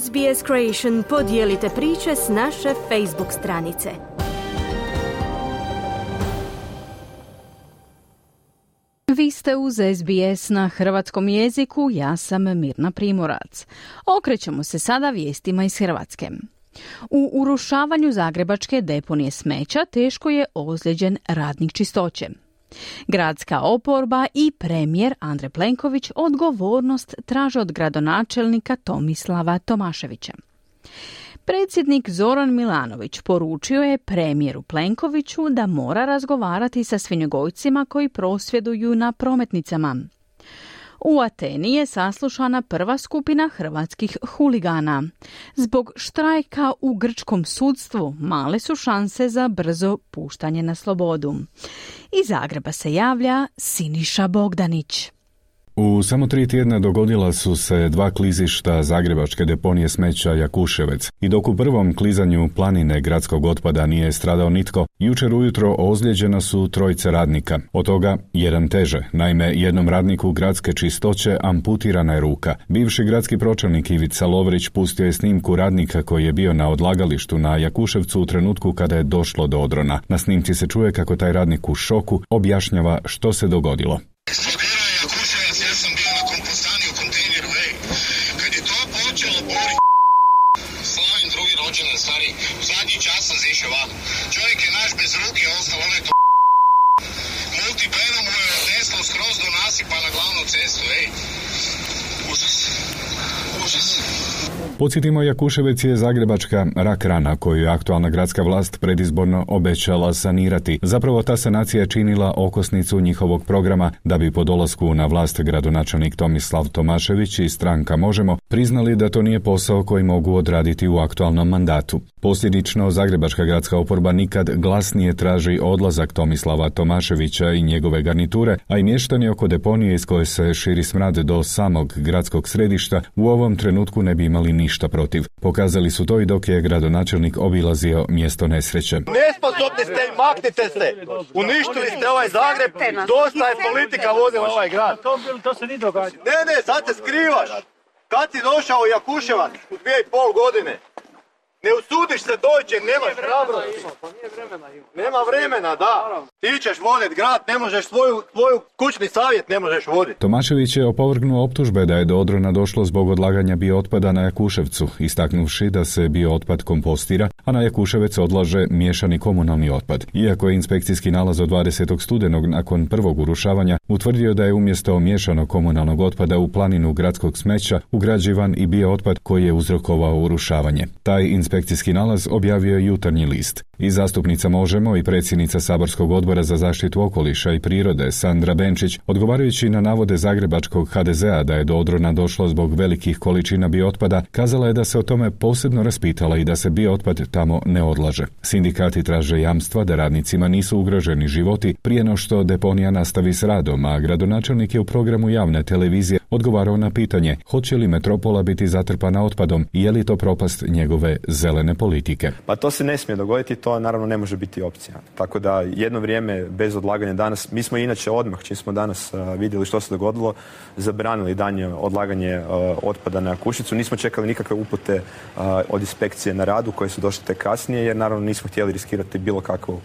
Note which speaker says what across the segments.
Speaker 1: SBS Creation podijelite priče s naše Facebook stranice. Vi ste uz SBS na hrvatskom jeziku, ja sam Mirna Primorac. Okrećemo se sada vijestima iz Hrvatske. U urušavanju zagrebačke deponije smeća teško je ozlijeđen radnik čistoće. Gradska oporba i premijer Andrej Plenković odgovornost traže od gradonačelnika Tomislava Tomaševića. Predsjednik Zoran Milanović poručio je premijeru Plenkoviću da mora razgovarati sa svinjogojcima koji prosvjeduju na prometnicama. U Ateni je saslušana prva skupina hrvatskih huligana. Zbog štrajka u grčkom sudstvu male su šanse za brzo puštanje na slobodu. Iz Zagreba se javlja Siniša Bogdanić.
Speaker 2: U samo tri tjedna dogodila su se dva klizišta Zagrebačke deponije smeća Jakuševec i dok u prvom klizanju planine gradskog otpada nije stradao nitko, jučer ujutro ozlijeđena su trojice radnika. Od toga jedan teže, naime jednom radniku gradske čistoće amputirana je ruka. Bivši gradski pročelnik Ivica Lovrić pustio je snimku radnika koji je bio na odlagalištu na Jakuševcu u trenutku kada je došlo do odrona. Na snimci se čuje kako taj radnik u šoku objašnjava što se dogodilo. Podsjetimo, Jakuševec je zagrebačka rak rana koju je aktualna gradska vlast predizborno obećala sanirati. Zapravo ta sanacija činila okosnicu njihovog programa da bi po dolasku na vlast gradonačelnik Tomislav Tomašević i stranka Možemo priznali da to nije posao koji mogu odraditi u aktualnom mandatu. Posljedično, Zagrebačka gradska oporba nikad glasnije traži odlazak Tomislava Tomaševića i njegove garniture, a i mještani oko deponije iz koje se širi smrad do samog gradskog središta u ovom trenutku ne bi imali ništa protiv. Pokazali su to i dok je gradonačelnik obilazio mjesto nesreće.
Speaker 3: Nesposobni ste i maknite se! Uništili ste ovaj Zagreb, dosta je politika vozila ovaj grad. To se ni događa. Ne, ne, sad se skrivaš! Kad si došao u Jakuševac u dvije i pol godine? Ne usudiš se doći, nemaš hrabrosti. Pa nije vremena ima. Nema vremena, da. Ti ćeš voditi grad, ne možeš svoju, svoju kućni savjet ne možeš voditi.
Speaker 2: Tomašević je opovrgnuo optužbe da je do odrona došlo zbog odlaganja biootpada na Jakuševcu, istaknuvši da se biootpad kompostira, a na Jakuševec odlaže miješani komunalni otpad. Iako je inspekcijski nalaz od 20. studenog nakon prvog urušavanja utvrdio da je umjesto miješanog komunalnog otpada u planinu gradskog smeća ugrađivan i biootpad koji je uzrokovao urušavanje. Taj inspekcijski nalaz objavio je jutarnji list. I zastupnica Možemo i predsjednica Saborskog odbora za zaštitu okoliša i prirode Sandra Benčić, odgovarajući na navode Zagrebačkog HDZ-a da je do odrona došlo zbog velikih količina biootpada, kazala je da se o tome posebno raspitala i da se biootpad tamo ne odlaže. Sindikati traže jamstva da radnicima nisu ugroženi životi prije no što deponija nastavi s radom, a gradonačelnik je u programu javne televizije odgovarao na pitanje hoće li metropola biti zatrpana otpadom i je li to propast njegove zelene politike.
Speaker 4: Pa to se ne smije dogoditi, to naravno ne može biti opcija. Tako da jedno vrijeme bez odlaganja danas, mi smo inače odmah, čim smo danas vidjeli što se dogodilo, zabranili danje odlaganje otpada na Kušicu. Nismo čekali nikakve upute od inspekcije na radu koje su došle te kasnije, jer naravno nismo htjeli riskirati bilo kakvu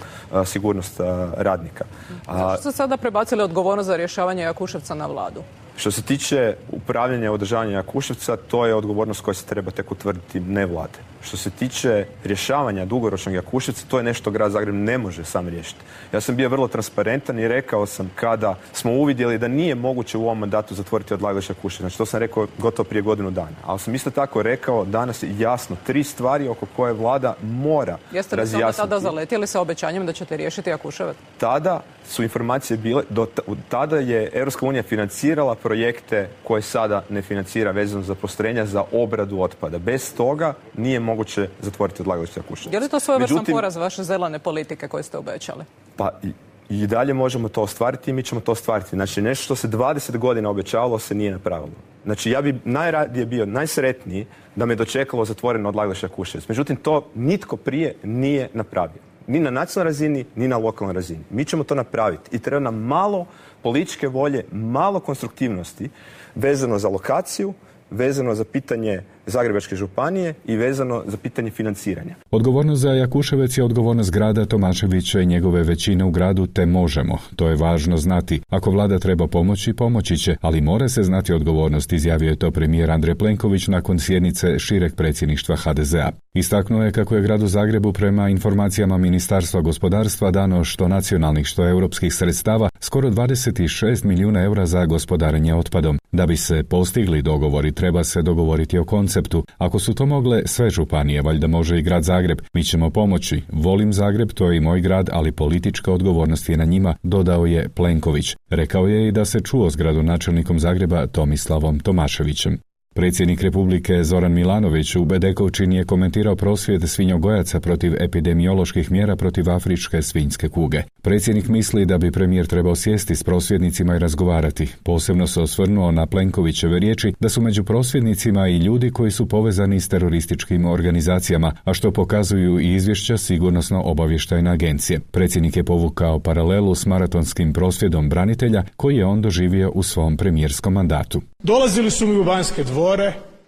Speaker 4: sigurnost radnika.
Speaker 5: Zašto ste sada prebacili odgovornost za rješavanje Jakuševca na vladu?
Speaker 4: Što se tiče upravljanja i održavanja Jakuševca, to je odgovornost koja se treba tek utvrditi ne vlade. Što se tiče rješavanja dugoročnog Jakuševca, to je nešto grad Zagreb ne može sam riješiti. Ja sam bio vrlo transparentan i rekao sam kada smo uvidjeli da nije moguće u ovom mandatu zatvoriti odlagalište Jakuševca. Znači to sam rekao gotovo prije godinu dana. Ali sam isto tako rekao danas jasno tri stvari oko koje vlada mora
Speaker 5: Jeste li se tada zaletili sa obećanjem da ćete riješiti Jakuševac?
Speaker 4: Tada su informacije bile, do tada je Europska unija financirala projekte koje sada ne financira vezano za postrojenja za obradu otpada. Bez toga nije moguće zatvoriti odlagalište Jakuševac.
Speaker 5: Je li to svojevrstan poraz vaše zelene politike koje ste obećali?
Speaker 4: Pa i, i dalje možemo to ostvariti i mi ćemo to ostvariti. Znači nešto što se 20 godina obećavalo se nije napravilo. Znači ja bi najradije bio najsretniji da me dočekalo zatvoreno odlagalište Jakuševac. Međutim to nitko prije nije napravio. Ni na nacionalnoj razini, ni na lokalnoj razini. Mi ćemo to napraviti i treba nam malo političke volje, malo konstruktivnosti vezano za lokaciju, vezano za pitanje Zagrebačke županije i vezano za pitanje financiranja.
Speaker 2: Odgovornost za Jakuševec je odgovornost grada Tomaševića i njegove većine u gradu te možemo. To je važno znati. Ako vlada treba pomoći, pomoći će, ali mora se znati odgovornost, izjavio je to premijer Andrej Plenković nakon sjednice šireg predsjedništva HDZ-a. Istaknuo je kako je gradu Zagrebu prema informacijama Ministarstva gospodarstva dano što nacionalnih što europskih sredstava skoro 26 milijuna eura za gospodarenje otpadom. Da bi se postigli dogovori treba se dogovoriti o konceptu. Ako su to mogle sve županije, valjda može i grad Zagreb. Mi ćemo pomoći. Volim Zagreb, to je i moj grad, ali politička odgovornost je na njima, dodao je Plenković. Rekao je i da se čuo s gradonačelnikom Zagreba Tomislavom Tomaševićem. Predsjednik Republike Zoran Milanović u Bedekovčini je komentirao prosvjed svinjogojaca protiv epidemioloških mjera protiv afričke svinjske kuge. Predsjednik misli da bi premijer trebao sjesti s prosvjednicima i razgovarati. Posebno se osvrnuo na Plenkovićeve riječi da su među prosvjednicima i ljudi koji su povezani s terorističkim organizacijama, a što pokazuju i izvješća sigurnosno obavještajne agencije. Predsjednik je povukao paralelu s maratonskim prosvjedom branitelja koji je on doživio u svom premijerskom mandatu.
Speaker 6: Dolazili su mi u vanjske dvore,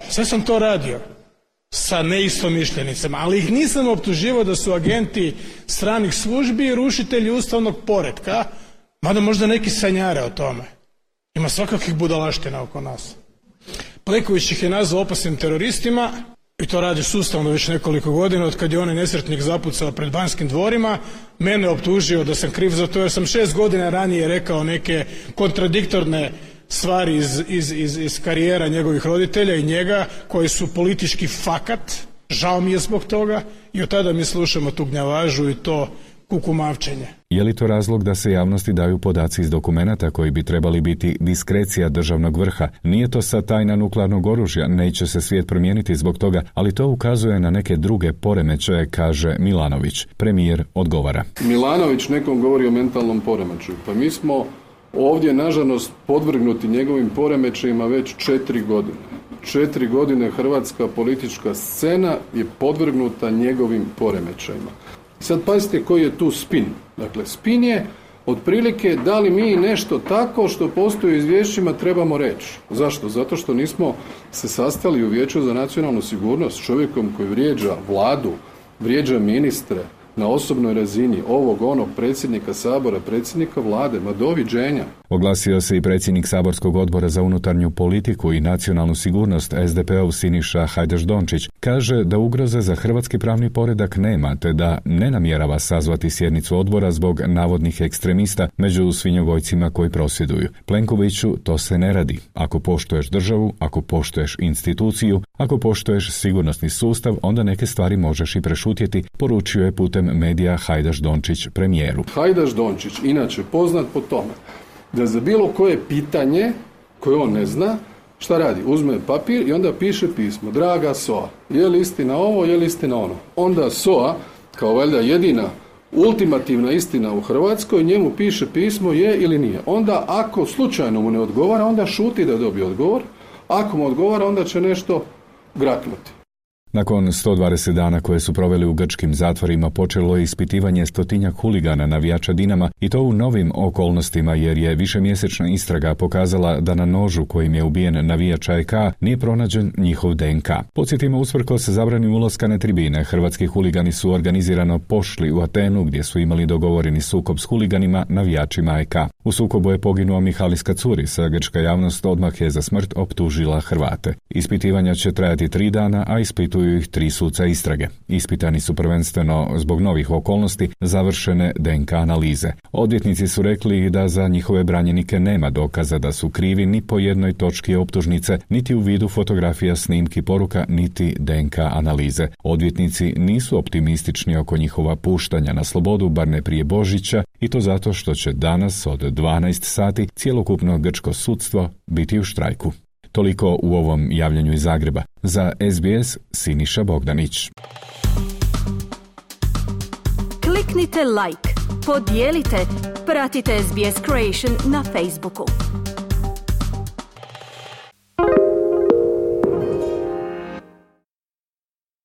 Speaker 6: sve sam to radio sa neistomišljenicama, ali ih nisam optuživao da su agenti stranih službi i rušitelji ustavnog poretka, mada možda neki sanjare o tome. Ima svakakvih budalaština oko nas. Pleković ih je nazvao opasnim teroristima i to radi sustavno već nekoliko godina od kad je onaj nesretnik zapucao pred banskim dvorima, mene optužio da sam kriv za to jer sam šest godina ranije rekao neke kontradiktorne stvari iz, iz, iz, iz karijera njegovih roditelja i njega koji su politički fakat, žao mi je zbog toga i od tada mi slušamo tu gnjavažu i to kukumavčenje.
Speaker 2: Je li to razlog da se javnosti daju podaci iz dokumenata koji bi trebali biti diskrecija državnog vrha? Nije to sa tajna nuklearnog oružja, neće se svijet promijeniti zbog toga, ali to ukazuje na neke druge poremećaje, kaže Milanović. Premijer odgovara.
Speaker 7: Milanović nekom govori o mentalnom poremećaju. Pa mi smo ovdje nažalost podvrgnuti njegovim poremećajima već četiri godine. Četiri godine hrvatska politička scena je podvrgnuta njegovim poremećajima. Sad pazite koji je tu spin. Dakle, spin je otprilike da li mi nešto tako što postoji u izvješćima trebamo reći. Zašto? Zato što nismo se sastali u Vijeću za nacionalnu sigurnost s čovjekom koji vrijeđa vladu, vrijeđa ministre, na osobnoj razini ovog onog predsjednika sabora, predsjednika vlade, ma doviđenja.
Speaker 2: Oglasio se i predsjednik saborskog odbora za unutarnju politiku i nacionalnu sigurnost SDP-ov Siniša Hajdaš Dončić kaže da ugroze za hrvatski pravni poredak nema te da ne namjerava sazvati sjednicu odbora zbog navodnih ekstremista među svinjogojcima koji prosvjeduju. Plenkoviću to se ne radi. Ako poštuješ državu, ako poštuješ instituciju, ako poštuješ sigurnosni sustav, onda neke stvari možeš i prešutjeti, poručio je putem medija Hajdaš Dončić premijeru.
Speaker 7: Hajdaš Dončić, inače poznat po tome da za bilo koje pitanje koje on ne zna, šta radi? Uzme papir i onda piše pismo. Draga SOA, je li istina ovo, je li istina ono? Onda SOA, kao valjda jedina ultimativna istina u Hrvatskoj, njemu piše pismo je ili nije. Onda ako slučajno mu ne odgovara, onda šuti da dobije odgovor. Ako mu odgovara, onda će nešto graknuti.
Speaker 2: Nakon 120 dana koje su proveli u grčkim zatvorima počelo je ispitivanje stotinjak huligana navijača Dinama i to u novim okolnostima jer je višemjesečna istraga pokazala da na nožu kojim je ubijen navijač AEK nije pronađen njihov DNK. Podsjetimo usprkos zabrani ulaska na tribine, hrvatski huligani su organizirano pošli u Atenu gdje su imali dogovoreni sukob s huliganima navijačima AEK. U sukobu je poginuo Mihalis Kacuris, a grčka javnost odmah je za smrt optužila Hrvate. Ispitivanja će trajati tri dana, a ispitu ispituju ih tri suca istrage. Ispitani su prvenstveno zbog novih okolnosti završene DNK analize. Odvjetnici su rekli da za njihove branjenike nema dokaza da su krivi ni po jednoj točki optužnice, niti u vidu fotografija, snimki poruka, niti DNK analize. Odvjetnici nisu optimistični oko njihova puštanja na slobodu, bar ne prije Božića, i to zato što će danas od 12 sati cjelokupno grčko sudstvo biti u štrajku. Toliko u ovom javljanju iz Zagreba. Za SBS Siniša Bogdanić.
Speaker 8: Kliknite like, podijelite, pratite SBS Creation na Facebooku.